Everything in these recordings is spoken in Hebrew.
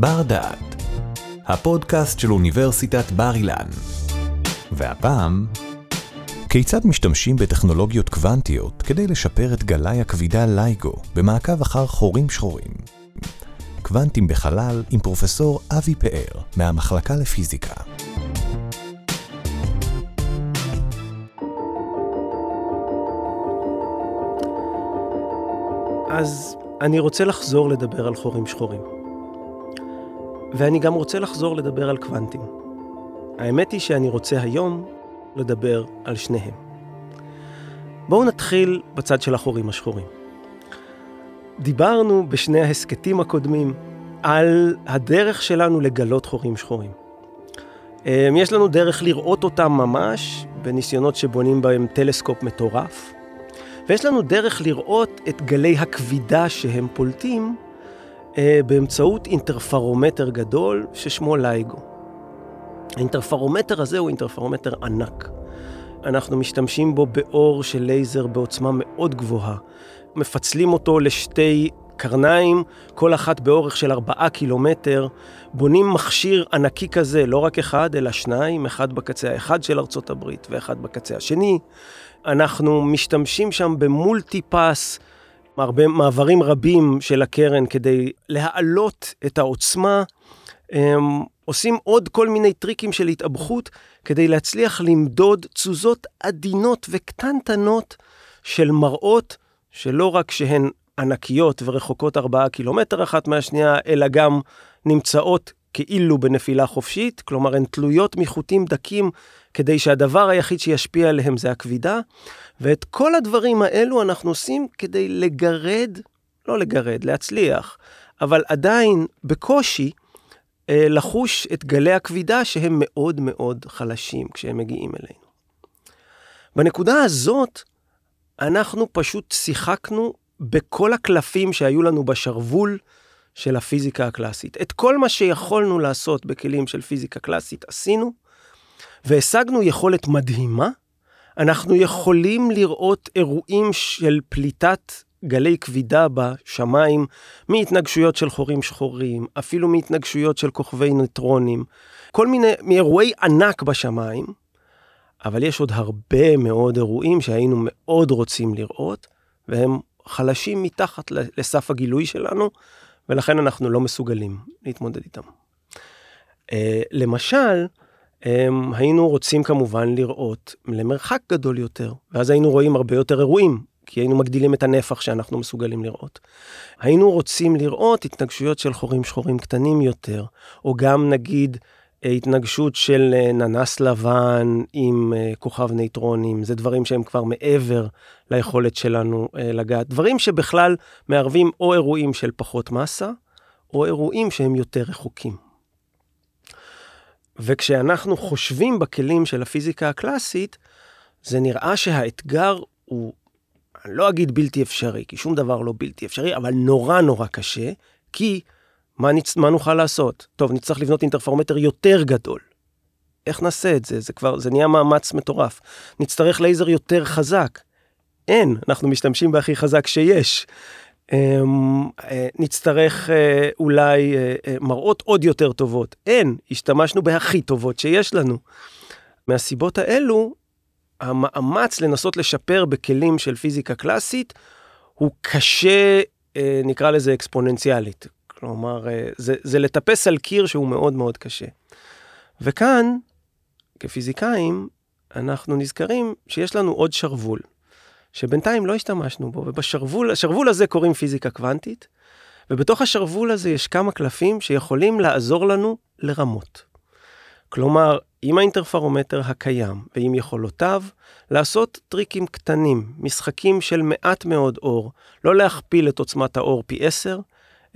בר דעת, הפודקאסט של אוניברסיטת בר אילן. והפעם, כיצד משתמשים בטכנולוגיות קוונטיות כדי לשפר את גלאי הכבידה לייגו במעקב אחר חורים שחורים? קוונטים בחלל עם פרופסור אבי פאר מהמחלקה לפיזיקה. אז אני רוצה לחזור לדבר על חורים שחורים. ואני גם רוצה לחזור לדבר על קוונטים. האמת היא שאני רוצה היום לדבר על שניהם. בואו נתחיל בצד של החורים השחורים. דיברנו בשני ההסכתים הקודמים על הדרך שלנו לגלות חורים שחורים. אמ, יש לנו דרך לראות אותם ממש בניסיונות שבונים בהם טלסקופ מטורף, ויש לנו דרך לראות את גלי הכבידה שהם פולטים באמצעות אינטרפרומטר גדול ששמו לייגו. האינטרפרומטר הזה הוא אינטרפרומטר ענק. אנחנו משתמשים בו באור של לייזר בעוצמה מאוד גבוהה. מפצלים אותו לשתי קרניים, כל אחת באורך של ארבעה קילומטר. בונים מכשיר ענקי כזה, לא רק אחד, אלא שניים, אחד בקצה האחד של ארצות הברית ואחד בקצה השני. אנחנו משתמשים שם במולטי פס, הרבה מעברים רבים של הקרן כדי להעלות את העוצמה. הם עושים עוד כל מיני טריקים של התאבכות כדי להצליח למדוד תזוזות עדינות וקטנטנות של מראות שלא רק שהן ענקיות ורחוקות ארבעה קילומטר אחת מהשנייה, אלא גם נמצאות כאילו בנפילה חופשית, כלומר הן תלויות מחוטים דקים כדי שהדבר היחיד שישפיע עליהם זה הכבידה, ואת כל הדברים האלו אנחנו עושים כדי לגרד, לא לגרד, להצליח, אבל עדיין בקושי אה, לחוש את גלי הכבידה שהם מאוד מאוד חלשים כשהם מגיעים אלינו. בנקודה הזאת, אנחנו פשוט שיחקנו בכל הקלפים שהיו לנו בשרוול של הפיזיקה הקלאסית. את כל מה שיכולנו לעשות בכלים של פיזיקה קלאסית עשינו, והשגנו יכולת מדהימה. אנחנו יכולים לראות אירועים של פליטת גלי כבידה בשמיים, מהתנגשויות של חורים שחורים, אפילו מהתנגשויות של כוכבי ניטרונים, כל מיני, מאירועי ענק בשמיים, אבל יש עוד הרבה מאוד אירועים שהיינו מאוד רוצים לראות, והם חלשים מתחת לסף הגילוי שלנו, ולכן אנחנו לא מסוגלים להתמודד איתם. Uh, למשל, היינו רוצים כמובן לראות למרחק גדול יותר, ואז היינו רואים הרבה יותר אירועים, כי היינו מגדילים את הנפח שאנחנו מסוגלים לראות. היינו רוצים לראות התנגשויות של חורים שחורים קטנים יותר, או גם נגיד התנגשות של אה, ננס לבן עם אה, כוכב נייטרונים, זה דברים שהם כבר מעבר ליכולת שלנו אה, לגעת. דברים שבכלל מערבים או אירועים של פחות מסה, או אירועים שהם יותר רחוקים. וכשאנחנו חושבים בכלים של הפיזיקה הקלאסית, זה נראה שהאתגר הוא, אני לא אגיד בלתי אפשרי, כי שום דבר לא בלתי אפשרי, אבל נורא נורא קשה, כי מה, נצ... מה נוכל לעשות? טוב, נצטרך לבנות אינטרפרומטר יותר גדול. איך נעשה את זה? זה כבר, זה נהיה מאמץ מטורף. נצטרך לייזר יותר חזק. אין, אנחנו משתמשים בהכי חזק שיש. אמ, אה, נצטרך אה, אולי אה, מראות עוד יותר טובות. אין, השתמשנו בהכי טובות שיש לנו. מהסיבות האלו, המאמץ לנסות לשפר בכלים של פיזיקה קלאסית הוא קשה, נקרא לזה אקספוננציאלית. כלומר, זה, זה לטפס על קיר שהוא מאוד מאוד קשה. וכאן, כפיזיקאים, אנחנו נזכרים שיש לנו עוד שרוול, שבינתיים לא השתמשנו בו, ובשרוול, השרוול הזה קוראים פיזיקה קוונטית, ובתוך השרוול הזה יש כמה קלפים שיכולים לעזור לנו לרמות. כלומר, עם האינטרפרומטר הקיים ועם יכולותיו, לעשות טריקים קטנים, משחקים של מעט מאוד אור, לא להכפיל את עוצמת האור פי 10,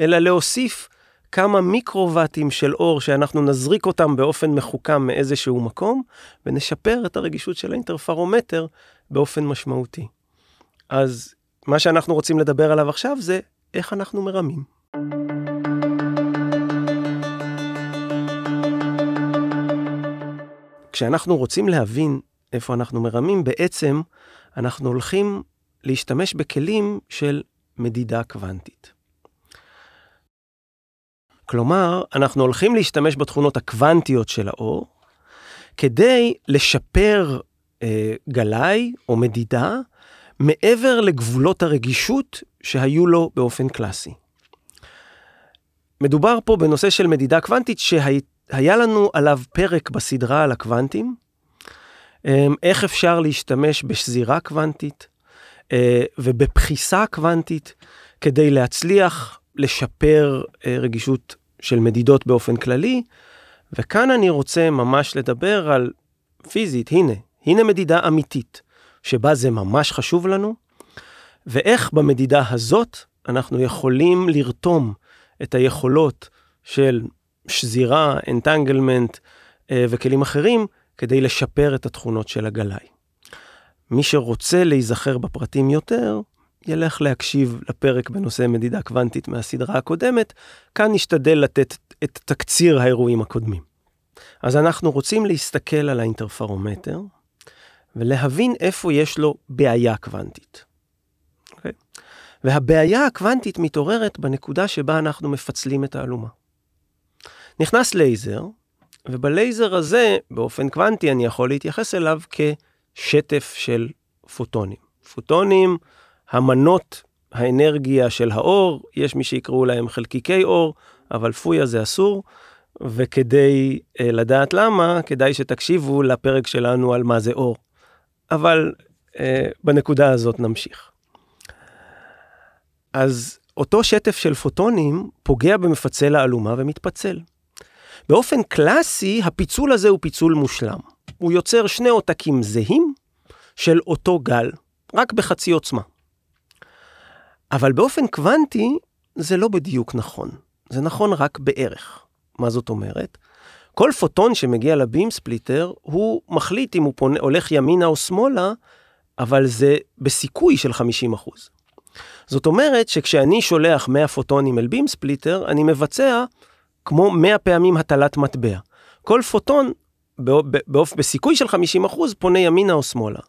אלא להוסיף כמה מיקרוואטים של אור שאנחנו נזריק אותם באופן מחוכם מאיזשהו מקום, ונשפר את הרגישות של האינטרפרומטר באופן משמעותי. אז מה שאנחנו רוצים לדבר עליו עכשיו זה איך אנחנו מרמים. כשאנחנו רוצים להבין איפה אנחנו מרמים, בעצם אנחנו הולכים להשתמש בכלים של מדידה קוונטית. כלומר, אנחנו הולכים להשתמש בתכונות הקוונטיות של האור, כדי לשפר אה, גלאי או מדידה מעבר לגבולות הרגישות שהיו לו באופן קלאסי. מדובר פה בנושא של מדידה קוונטית שהיה לנו עליו פרק בסדרה על הקוונטים, אמ, איך אפשר להשתמש בשזירה קוונטית אה, ובבחיסה קוונטית כדי להצליח לשפר אה, רגישות של מדידות באופן כללי. וכאן אני רוצה ממש לדבר על פיזית, הנה, הנה מדידה אמיתית, שבה זה ממש חשוב לנו, ואיך במדידה הזאת אנחנו יכולים לרתום את היכולות של שזירה, אנטנגלמנט אה, וכלים אחרים, כדי לשפר את התכונות של הגלאי. מי שרוצה להיזכר בפרטים יותר, ילך להקשיב לפרק בנושא מדידה קוונטית מהסדרה הקודמת, כאן נשתדל לתת את תקציר האירועים הקודמים. אז אנחנו רוצים להסתכל על האינטרפרומטר ולהבין איפה יש לו בעיה קוונטית. Okay? אוקיי? והבעיה הקוונטית מתעוררת בנקודה שבה אנחנו מפצלים את האלומה. נכנס לייזר, ובלייזר הזה, באופן קוונטי, אני יכול להתייחס אליו כשטף של פוטונים. פוטונים, המנות האנרגיה של האור, יש מי שיקראו להם חלקיקי אור, אבל פויה זה אסור, וכדי uh, לדעת למה, כדאי שתקשיבו לפרק שלנו על מה זה אור. אבל uh, בנקודה הזאת נמשיך. אז אותו שטף של פוטונים פוגע במפצל האלומה ומתפצל. באופן קלאסי, הפיצול הזה הוא פיצול מושלם. הוא יוצר שני עותקים זהים של אותו גל, רק בחצי עוצמה. אבל באופן קוונטי, זה לא בדיוק נכון. זה נכון רק בערך. מה זאת אומרת? כל פוטון שמגיע לבים ספליטר, הוא מחליט אם הוא פונה, הולך ימינה או שמאלה, אבל זה בסיכוי של 50%. זאת אומרת שכשאני שולח 100 פוטונים אל בים ספליטר, אני מבצע כמו 100 פעמים הטלת מטבע. כל פוטון, באופ... בסיכוי של 50% פונה ימינה או שמאלה.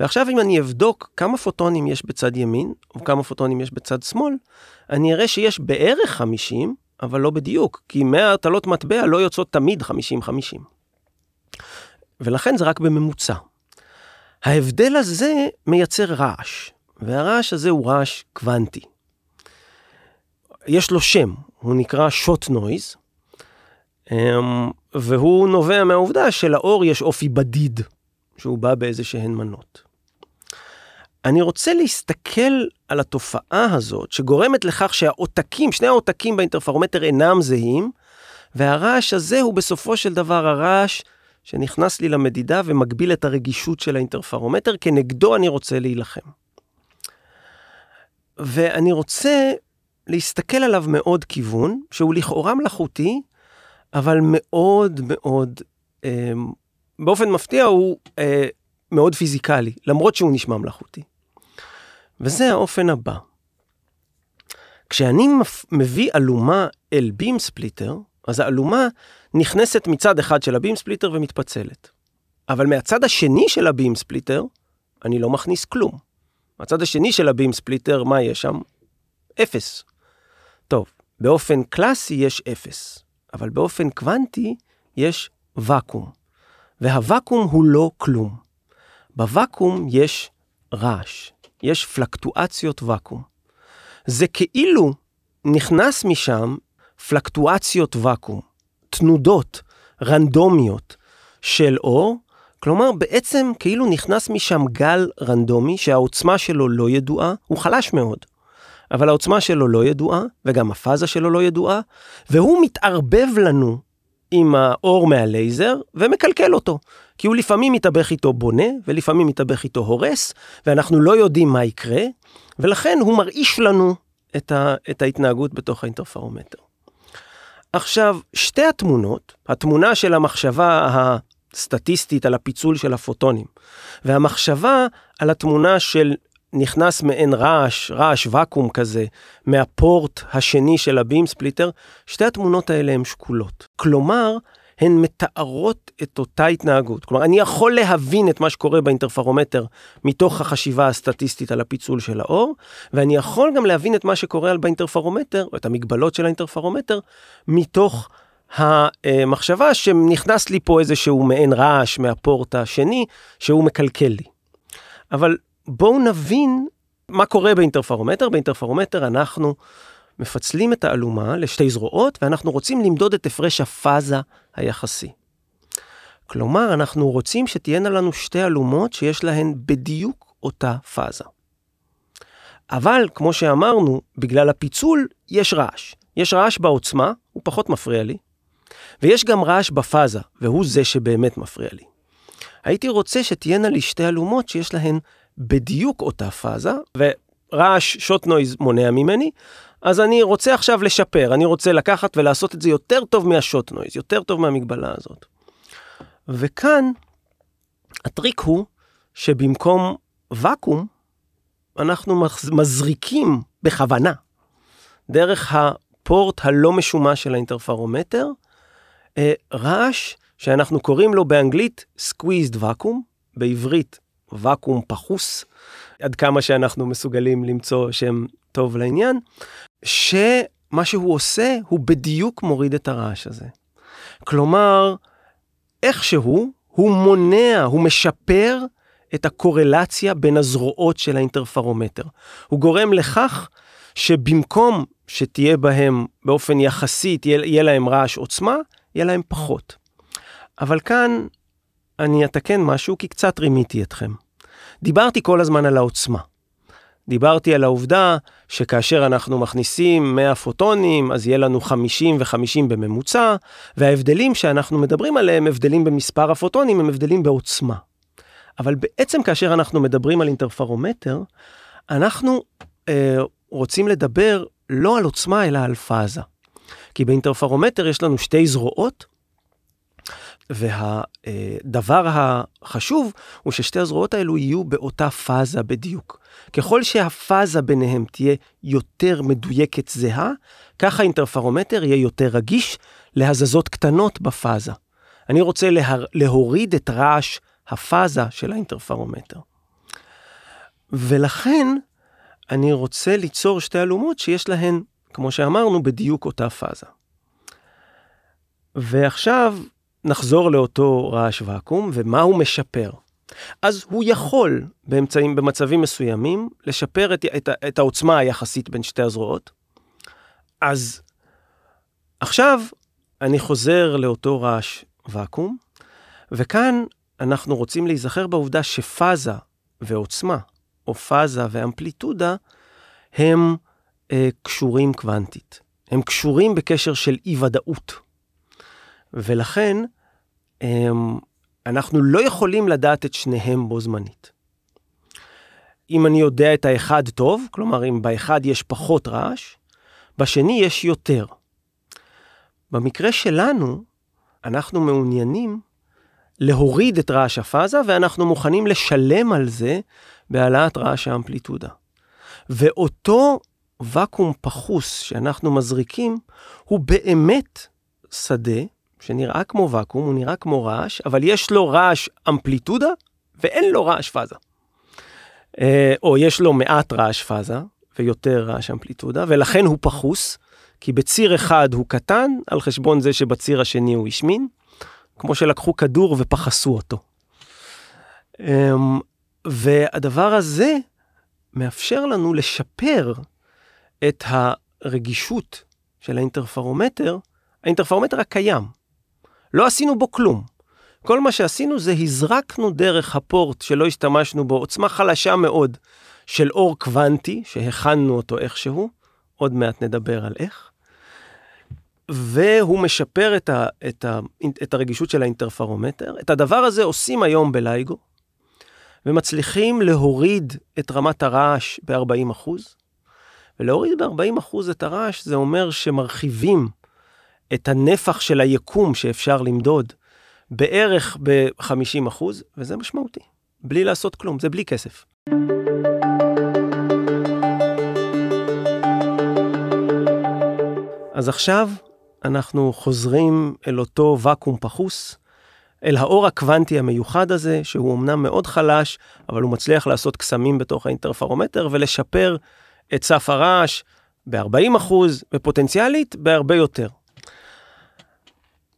ועכשיו אם אני אבדוק כמה פוטונים יש בצד ימין, וכמה פוטונים יש בצד שמאל, אני אראה שיש בערך 50, אבל לא בדיוק, כי 100 הטלות מטבע לא יוצאות תמיד 50-50. ולכן זה רק בממוצע. ההבדל הזה מייצר רעש, והרעש הזה הוא רעש קוונטי. יש לו שם, הוא נקרא שוט נויז, אמ, והוא נובע מהעובדה שלאור יש אופי בדיד, שהוא בא באיזה שהן מנות. אני רוצה להסתכל על התופעה הזאת, שגורמת לכך שהעותקים, שני העותקים באינטרפרומטר אינם זהים, והרעש הזה הוא בסופו של דבר הרעש שנכנס לי למדידה ומגביל את הרגישות של האינטרפרומטר, כנגדו אני רוצה להילחם. ואני רוצה להסתכל עליו מאוד כיוון, שהוא לכאורה מלאכותי, אבל מאוד מאוד, אה, באופן מפתיע הוא אה, מאוד פיזיקלי, למרות שהוא נשמע מלאכותי. וזה האופן הבא. כשאני מביא אלומה אל beam splitter, אז האלומה נכנסת מצד אחד של ה beam splitter ומתפצלת. אבל מהצד השני של ה beam splitter, אני לא מכניס כלום. מהצד השני של הבים ספליטר, מה יש שם? אפס. טוב, באופן קלאסי יש אפס, אבל באופן קוונטי יש ואקום. והוואקום הוא לא כלום. בוואקום יש רעש, יש פלקטואציות ואקום. זה כאילו נכנס משם פלקטואציות ואקום, תנודות, רנדומיות של אור, כלומר בעצם כאילו נכנס משם גל רנדומי שהעוצמה שלו לא ידועה, הוא חלש מאוד. אבל העוצמה שלו לא ידועה, וגם הפאזה שלו לא ידועה, והוא מתערבב לנו עם האור מהלייזר ומקלקל אותו. כי הוא לפעמים מתאבך איתו בונה, ולפעמים מתאבך איתו הורס, ואנחנו לא יודעים מה יקרה, ולכן הוא מרעיש לנו את, ה, את ההתנהגות בתוך האינטרפרומטר. עכשיו, שתי התמונות, התמונה של המחשבה הסטטיסטית על הפיצול של הפוטונים, והמחשבה על התמונה של נכנס מעין רעש, רעש ואקום כזה, מהפורט השני של הבים ספליטר, שתי התמונות האלה הן שקולות. כלומר, הן מתארות את אותה התנהגות. כלומר, אני יכול להבין את מה שקורה באינטרפרומטר מתוך החשיבה הסטטיסטית על הפיצול של האור, ואני יכול גם להבין את מה שקורה באינטרפרומטר, או את המגבלות של האינטרפרומטר, מתוך המחשבה שנכנס לי פה איזשהו מעין רעש מהפורט השני, שהוא מקלקל לי. אבל בואו נבין מה קורה באינטרפרומטר. באינטרפרומטר אנחנו מפצלים את האלומה לשתי זרועות, ואנחנו רוצים למדוד את הפרש הפאזה היחסי. כלומר, אנחנו רוצים שתהיינה לנו שתי אלומות שיש להן בדיוק אותה פאזה. אבל, כמו שאמרנו, בגלל הפיצול יש רעש. יש רעש בעוצמה, הוא פחות מפריע לי, ויש גם רעש בפאזה, והוא זה שבאמת מפריע לי. הייתי רוצה שתהיינה לי שתי אלומות שיש להן בדיוק אותה פאזה, ורעש שוט נויז מונע ממני, אז אני רוצה עכשיו לשפר, אני רוצה לקחת ולעשות את זה יותר טוב מהשוט נויז, יותר טוב מהמגבלה הזאת. וכאן הטריק הוא שבמקום ואקום, אנחנו מזריקים בכוונה דרך הפורט הלא משומש של האינטרפרומטר, אה, רעש שאנחנו קוראים לו באנגלית squeezed vacuum, בעברית ואקום פחוס, עד כמה שאנחנו מסוגלים למצוא שם טוב לעניין, שמה שהוא עושה הוא בדיוק מוריד את הרעש הזה. כלומר, איכשהו הוא מונע, הוא משפר את הקורלציה בין הזרועות של האינטרפרומטר. הוא גורם לכך שבמקום שתהיה בהם באופן יחסי, תהיה, יהיה להם רעש עוצמה, יהיה להם פחות. אבל כאן אני אתקן משהו כי קצת רימיתי אתכם. דיברתי כל הזמן על העוצמה. דיברתי על העובדה שכאשר אנחנו מכניסים 100 פוטונים, אז יהיה לנו 50 ו-50 בממוצע, וההבדלים שאנחנו מדברים עליהם, הבדלים במספר הפוטונים, הם הבדלים בעוצמה. אבל בעצם כאשר אנחנו מדברים על אינטרפרומטר, אנחנו אה, רוצים לדבר לא על עוצמה, אלא על פאזה. כי באינטרפרומטר יש לנו שתי זרועות, והדבר החשוב הוא ששתי הזרועות האלו יהיו באותה פאזה בדיוק. ככל שהפאזה ביניהם תהיה יותר מדויקת זהה, ככה האינטרפרומטר יהיה יותר רגיש להזזות קטנות בפאזה. אני רוצה לה, להוריד את רעש הפאזה של האינטרפרומטר. ולכן אני רוצה ליצור שתי אלומות שיש להן, כמו שאמרנו, בדיוק אותה פאזה. ועכשיו נחזור לאותו רעש ואקום, ומה הוא משפר? אז הוא יכול באמצעים, במצבים מסוימים, לשפר את, את, את העוצמה היחסית בין שתי הזרועות. אז עכשיו אני חוזר לאותו רעש ואקום, וכאן אנחנו רוצים להיזכר בעובדה שפאזה ועוצמה, או פאזה ואמפליטודה, הם אה, קשורים קוונטית. הם קשורים בקשר של אי-ודאות. ולכן, אנחנו לא יכולים לדעת את שניהם בו זמנית. אם אני יודע את האחד טוב, כלומר אם באחד יש פחות רעש, בשני יש יותר. במקרה שלנו, אנחנו מעוניינים להוריד את רעש הפאזה, ואנחנו מוכנים לשלם על זה בהעלאת רעש האמפליטודה. ואותו ואקום פחוס שאנחנו מזריקים, הוא באמת שדה שנראה כמו ואקום, הוא נראה כמו רעש, אבל יש לו רעש אמפליטודה ואין לו רעש פאזה. אה, או יש לו מעט רעש פאזה ויותר רעש אמפליטודה, ולכן הוא פחוס, כי בציר אחד הוא קטן, על חשבון זה שבציר השני הוא השמין, כמו שלקחו כדור ופחסו אותו. אמ, והדבר הזה מאפשר לנו לשפר את הרגישות של האינטרפרומטר, האינטרפרומטר הקיים, לא עשינו בו כלום. כל מה שעשינו זה הזרקנו דרך הפורט שלא השתמשנו בו עוצמה חלשה מאוד של אור קוונטי, שהכנו אותו איכשהו, עוד מעט נדבר על איך, והוא משפר את, ה, את, ה, את הרגישות של האינטרפרומטר. את הדבר הזה עושים היום בלייגו, ומצליחים להוריד את רמת הרעש ב-40%, ולהוריד ב-40% את הרעש זה אומר שמרחיבים את הנפח של היקום שאפשר למדוד בערך ב-50 אחוז, וזה משמעותי. בלי לעשות כלום, זה בלי כסף. אז עכשיו אנחנו חוזרים אל אותו ואקום פחוס, אל האור הקוונטי המיוחד הזה, שהוא אמנם מאוד חלש, אבל הוא מצליח לעשות קסמים בתוך האינטרפרומטר ולשפר את סף הרעש ב-40 אחוז, ופוטנציאלית בהרבה יותר.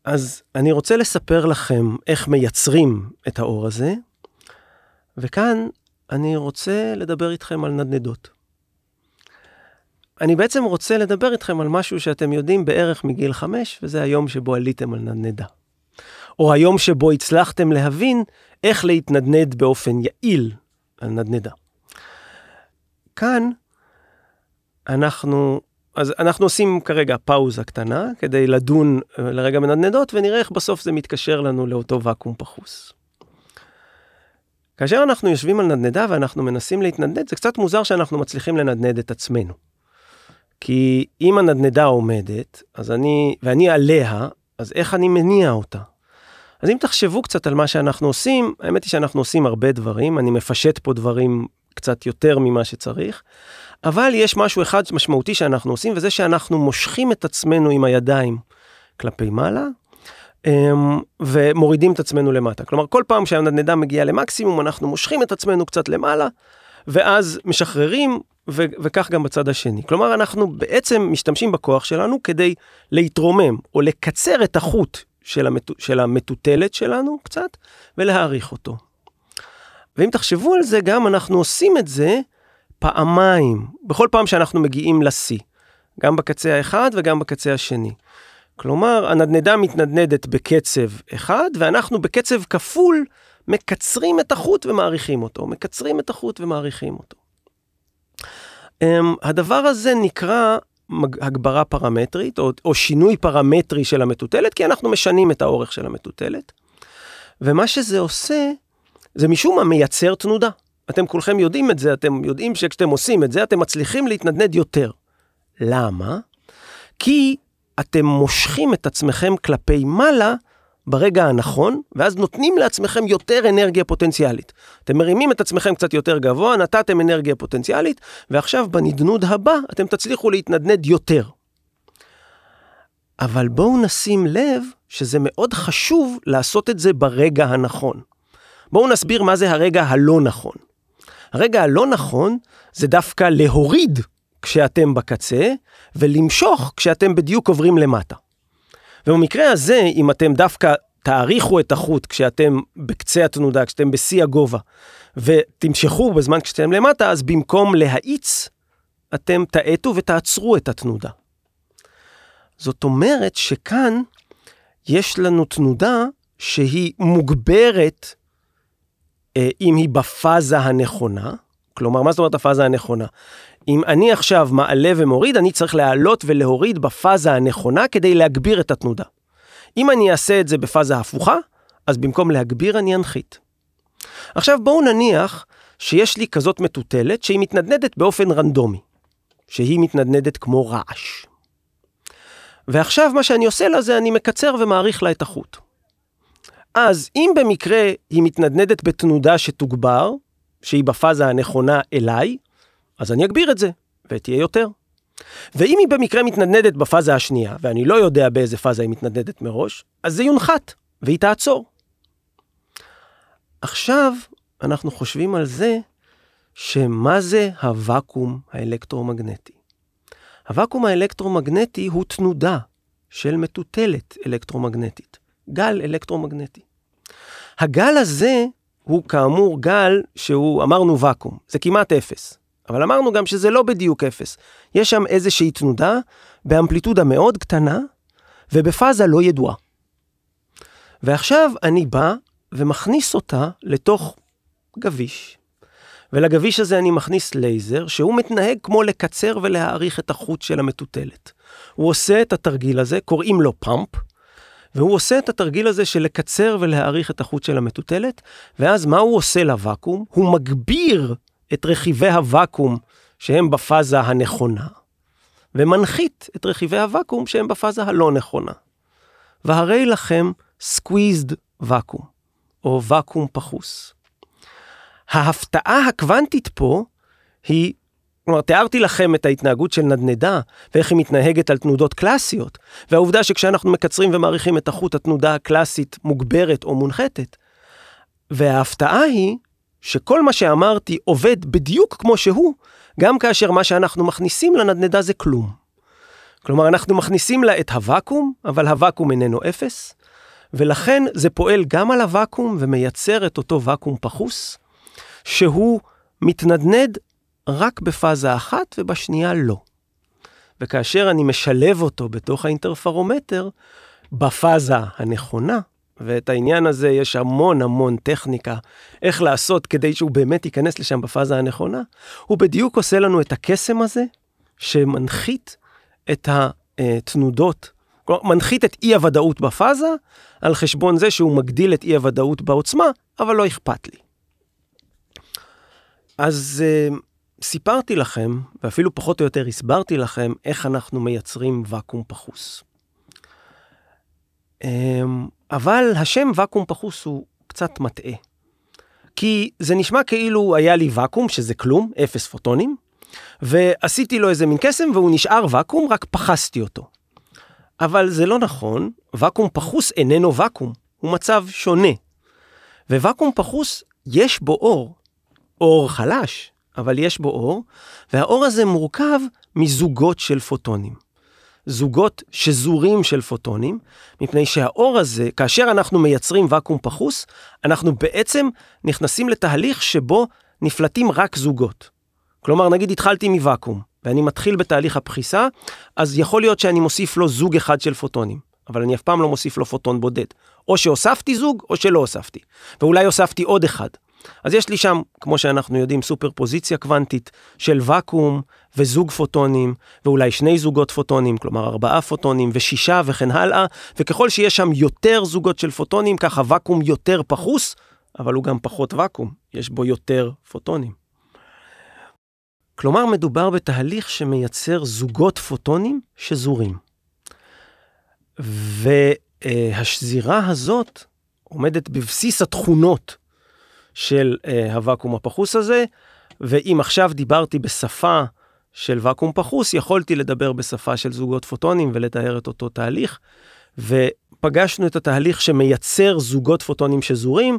אז אני רוצה לספר לכם איך מייצרים את האור הזה, וכאן אני רוצה לדבר איתכם על נדנדות. אני בעצם רוצה לדבר איתכם על משהו שאתם יודעים בערך מגיל חמש, וזה היום שבו עליתם על נדנדה. או היום שבו הצלחתם להבין איך להתנדנד באופן יעיל על נדנדה. כאן אנחנו, אז אנחנו עושים כרגע פאוזה קטנה כדי לדון אה, לרגע בנדנדות ונראה איך בסוף זה מתקשר לנו לאותו ואקום פחוס. כאשר אנחנו יושבים על נדנדה ואנחנו מנסים להתנדנד, זה קצת מוזר שאנחנו מצליחים לנדנד את עצמנו. כי אם הנדנדה עומדת, אז אני, ואני עליה, אז איך אני מניע אותה? אז אם תחשבו קצת על מה שאנחנו עושים, האמת היא שאנחנו עושים הרבה דברים, אני מפשט פה דברים קצת יותר ממה שצריך, אבל יש משהו אחד משמעותי שאנחנו עושים, וזה שאנחנו מושכים את עצמנו עם הידיים כלפי מעלה, אמ, ומורידים את עצמנו למטה. כלומר, כל פעם שהנדנדה מגיעה למקסימום, אנחנו מושכים את עצמנו קצת למעלה, ואז משחררים, ו- וכך גם בצד השני. כלומר, אנחנו בעצם משתמשים בכוח שלנו כדי להתרומם, או לקצר את החוט של, המת... של המטוטלת שלנו קצת, ולהעריך אותו. ואם תחשבו על זה, גם אנחנו עושים את זה פעמיים, בכל פעם שאנחנו מגיעים לשיא, גם בקצה האחד וגם בקצה השני. כלומר, הנדנדה מתנדנדת בקצב אחד, ואנחנו בקצב כפול מקצרים את החוט ומעריכים אותו, מקצרים את החוט ומעריכים אותו. Um, הדבר הזה נקרא הגברה פרמטרית, או, או שינוי פרמטרי של המטוטלת, כי אנחנו משנים את האורך של המטוטלת. ומה שזה עושה, זה משום מה מייצר תנודה. אתם כולכם יודעים את זה, אתם יודעים שכשאתם עושים את זה, אתם מצליחים להתנדנד יותר. למה? כי אתם מושכים את עצמכם כלפי מעלה ברגע הנכון, ואז נותנים לעצמכם יותר אנרגיה פוטנציאלית. אתם מרימים את עצמכם קצת יותר גבוה, נתתם אנרגיה פוטנציאלית, ועכשיו בנדנוד הבא אתם תצליחו להתנדנד יותר. אבל בואו נשים לב שזה מאוד חשוב לעשות את זה ברגע הנכון. בואו נסביר מה זה הרגע הלא נכון. הרגע הלא נכון זה דווקא להוריד כשאתם בקצה, ולמשוך כשאתם בדיוק עוברים למטה. ובמקרה הזה, אם אתם דווקא תאריכו את החוט כשאתם בקצה התנודה, כשאתם בשיא הגובה, ותמשכו בזמן כשאתם למטה, אז במקום להאיץ, אתם תאטו ותעצרו את התנודה. זאת אומרת שכאן יש לנו תנודה שהיא מוגברת אם היא בפאזה הנכונה. כלומר, מה זאת אומרת הפאזה הנכונה? אם אני עכשיו מעלה ומוריד, אני צריך להעלות ולהוריד בפאזה הנכונה כדי להגביר את התנודה. אם אני אעשה את זה בפאזה הפוכה, אז במקום להגביר אני אנחית. עכשיו בואו נניח שיש לי כזאת מטוטלת שהיא מתנדנדת באופן רנדומי, שהיא מתנדנדת כמו רעש. ועכשיו מה שאני עושה לה זה אני מקצר ומאריך לה את החוט. אז אם במקרה היא מתנדנדת בתנודה שתוגבר, שהיא בפאזה הנכונה אליי, אז אני אגביר את זה, ותהיה יותר. ואם היא במקרה מתנדנדת בפאזה השנייה, ואני לא יודע באיזה פאזה היא מתנדנדת מראש, אז זה יונחת, והיא תעצור. עכשיו אנחנו חושבים על זה שמה זה הוואקום האלקטרומגנטי. הוואקום האלקטרומגנטי הוא תנודה של מטוטלת אלקטרומגנטית, גל אלקטרומגנטי. הגל הזה הוא כאמור גל שהוא, אמרנו ואקום, זה כמעט אפס. אבל אמרנו גם שזה לא בדיוק אפס. יש שם איזושהי תנודה באמפליטודה מאוד קטנה ובפאזה לא ידועה. ועכשיו אני בא ומכניס אותה לתוך גביש. ולגביש הזה אני מכניס לייזר שהוא מתנהג כמו לקצר ולהאריך את החוט של המטוטלת. הוא עושה את התרגיל הזה, קוראים לו פאמפ, והוא עושה את התרגיל הזה של לקצר ולהאריך את החוט של המטוטלת, ואז מה הוא עושה לוואקום? הוא מגביר את רכיבי הוואקום שהם בפאזה הנכונה, ומנחית את רכיבי הוואקום שהם בפאזה הלא נכונה. והרי לכם סקוויזד ואקום, או ואקום פחוס. ההפתעה הקוונטית פה היא כלומר, תיארתי לכם את ההתנהגות של נדנדה, ואיך היא מתנהגת על תנודות קלאסיות, והעובדה שכשאנחנו מקצרים ומעריכים את החוט, התנודה הקלאסית מוגברת או מונחתת. וההפתעה היא שכל מה שאמרתי עובד בדיוק כמו שהוא, גם כאשר מה שאנחנו מכניסים לנדנדה זה כלום. כלומר, אנחנו מכניסים לה את הוואקום, אבל הוואקום איננו אפס, ולכן זה פועל גם על הוואקום ומייצר את אותו ואקום פחוס, שהוא מתנדנד רק בפאזה אחת ובשנייה לא. וכאשר אני משלב אותו בתוך האינטרפרומטר, בפאזה הנכונה, ואת העניין הזה יש המון המון טכניקה איך לעשות כדי שהוא באמת ייכנס לשם בפאזה הנכונה, הוא בדיוק עושה לנו את הקסם הזה שמנחית את התנודות, כלומר מנחית את אי הוודאות בפאזה על חשבון זה שהוא מגדיל את אי הוודאות בעוצמה, אבל לא אכפת לי. אז uh, סיפרתי לכם, ואפילו פחות או יותר הסברתי לכם, איך אנחנו מייצרים ואקום פחוס. Um, אבל השם ואקום פחוס הוא קצת מטעה. כי זה נשמע כאילו היה לי ואקום, שזה כלום, אפס פוטונים, ועשיתי לו איזה מין קסם והוא נשאר ואקום, רק פחסתי אותו. אבל זה לא נכון, ואקום פחוס איננו ואקום, הוא מצב שונה. וואקום פחוס, יש בו אור, אור חלש, אבל יש בו אור, והאור הזה מורכב מזוגות של פוטונים. זוגות שזורים של פוטונים, מפני שהאור הזה, כאשר אנחנו מייצרים ואקום פחוס, אנחנו בעצם נכנסים לתהליך שבו נפלטים רק זוגות. כלומר, נגיד התחלתי מוואקום, ואני מתחיל בתהליך הפחיסה, אז יכול להיות שאני מוסיף לו זוג אחד של פוטונים, אבל אני אף פעם לא מוסיף לו פוטון בודד. או שהוספתי זוג, או שלא הוספתי. ואולי הוספתי עוד אחד. אז יש לי שם, כמו שאנחנו יודעים, סופר פוזיציה קוונטית של ואקום וזוג פוטונים, ואולי שני זוגות פוטונים, כלומר ארבעה פוטונים ושישה וכן הלאה, וככל שיש שם יותר זוגות של פוטונים, ככה ואקום יותר פחוס, אבל הוא גם פחות ואקום, יש בו יותר פוטונים. כלומר, מדובר בתהליך שמייצר זוגות פוטונים שזורים. והשזירה הזאת עומדת בבסיס התכונות של uh, הוואקום הפחוס הזה, ואם עכשיו דיברתי בשפה של ואקום פחוס, יכולתי לדבר בשפה של זוגות פוטונים ולתאר את אותו תהליך, ופגשנו את התהליך שמייצר זוגות פוטונים שזורים.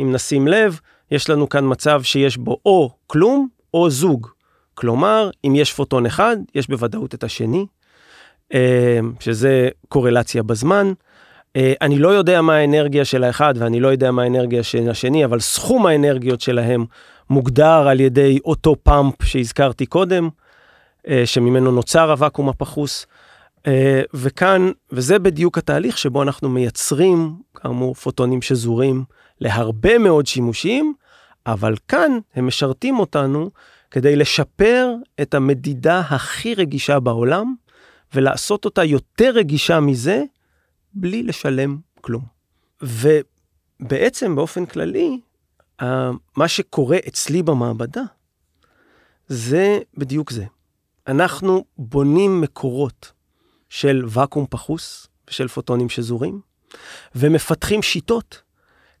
אם נשים לב, יש לנו כאן מצב שיש בו או כלום או זוג. כלומר, אם יש פוטון אחד, יש בוודאות את השני, אה, שזה קורלציה בזמן. אה, אני לא יודע מה האנרגיה של האחד ואני לא יודע מה האנרגיה של השני, אבל סכום האנרגיות שלהם מוגדר על ידי אותו פאמפ שהזכרתי קודם, אה, שממנו נוצר הוואקום הפחוס. אה, וכאן, וזה בדיוק התהליך שבו אנחנו מייצרים, כאמור, פוטונים שזורים להרבה מאוד שימושים, אבל כאן הם משרתים אותנו כדי לשפר את המדידה הכי רגישה בעולם, ולעשות אותה יותר רגישה מזה, בלי לשלם כלום. ובעצם באופן כללי, מה שקורה אצלי במעבדה, זה בדיוק זה. אנחנו בונים מקורות של ואקום פחוס ושל פוטונים שזורים, ומפתחים שיטות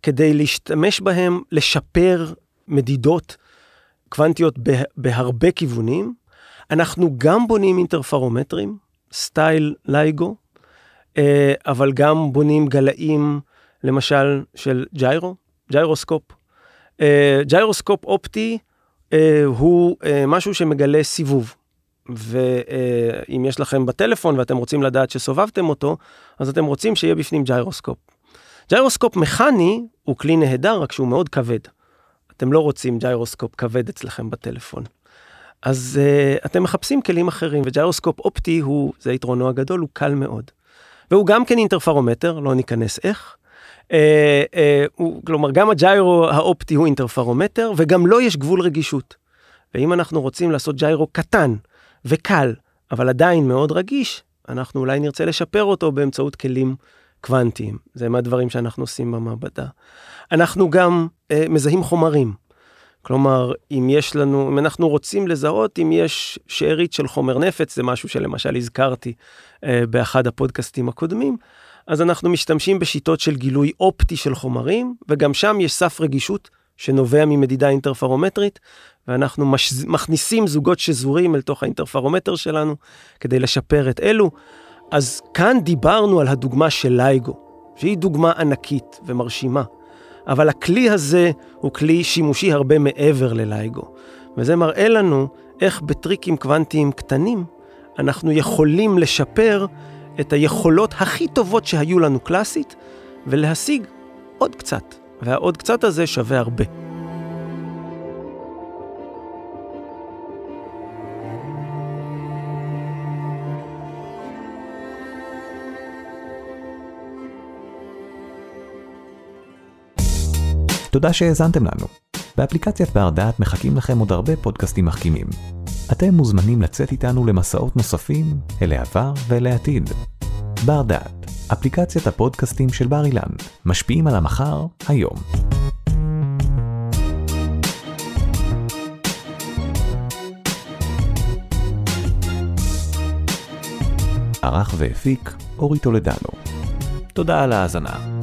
כדי להשתמש בהם לשפר מדידות קוונטיות בהרבה כיוונים. אנחנו גם בונים אינטרפרומטרים, style לייגו, אבל גם בונים גלאים, למשל, של ג'יירו, ג'יירוסקופ. אה, ג'יירוסקופ אופטי אה, הוא משהו שמגלה סיבוב. ואם יש לכם בטלפון ואתם רוצים לדעת שסובבתם אותו, אז אתם רוצים שיהיה בפנים ג'יירוסקופ. ג'יירוסקופ מכני הוא כלי נהדר, רק שהוא מאוד כבד. אתם לא רוצים ג'יירוסקופ כבד אצלכם בטלפון. אז אה, אתם מחפשים כלים אחרים, וג'יירוסקופ אופטי הוא, זה יתרונו הגדול, הוא קל מאוד. והוא גם כן אינטרפרומטר, לא ניכנס איך. אה, אה, הוא, כלומר, גם הג'יירו האופטי הוא אינטרפרומטר, וגם לו לא יש גבול רגישות. ואם אנחנו רוצים לעשות ג'יירו קטן וקל, אבל עדיין מאוד רגיש, אנחנו אולי נרצה לשפר אותו באמצעות כלים קוונטיים. זה מהדברים שאנחנו עושים במעבדה. אנחנו גם uh, מזהים חומרים. כלומר, אם יש לנו, אם אנחנו רוצים לזהות אם יש שארית של חומר נפץ, זה משהו שלמשל הזכרתי uh, באחד הפודקאסטים הקודמים, אז אנחנו משתמשים בשיטות של גילוי אופטי של חומרים, וגם שם יש סף רגישות שנובע ממדידה אינטרפרומטרית, ואנחנו מש... מכניסים זוגות שזורים אל תוך האינטרפרומטר שלנו כדי לשפר את אלו. אז כאן דיברנו על הדוגמה של לייגו, שהיא דוגמה ענקית ומרשימה, אבל הכלי הזה הוא כלי שימושי הרבה מעבר ללייגו, וזה מראה לנו איך בטריקים קוונטיים קטנים אנחנו יכולים לשפר את היכולות הכי טובות שהיו לנו קלאסית, ולהשיג עוד קצת, והעוד קצת הזה שווה הרבה. תודה שהאזנתם לנו. באפליקציית בר דעת מחכים לכם עוד הרבה פודקאסטים מחכימים. אתם מוזמנים לצאת איתנו למסעות נוספים אל העבר ואל העתיד. בר דעת, אפליקציית הפודקאסטים של בר אילן, משפיעים על המחר, היום. ערך והפיק אורי טולדנו. תודה על ההאזנה.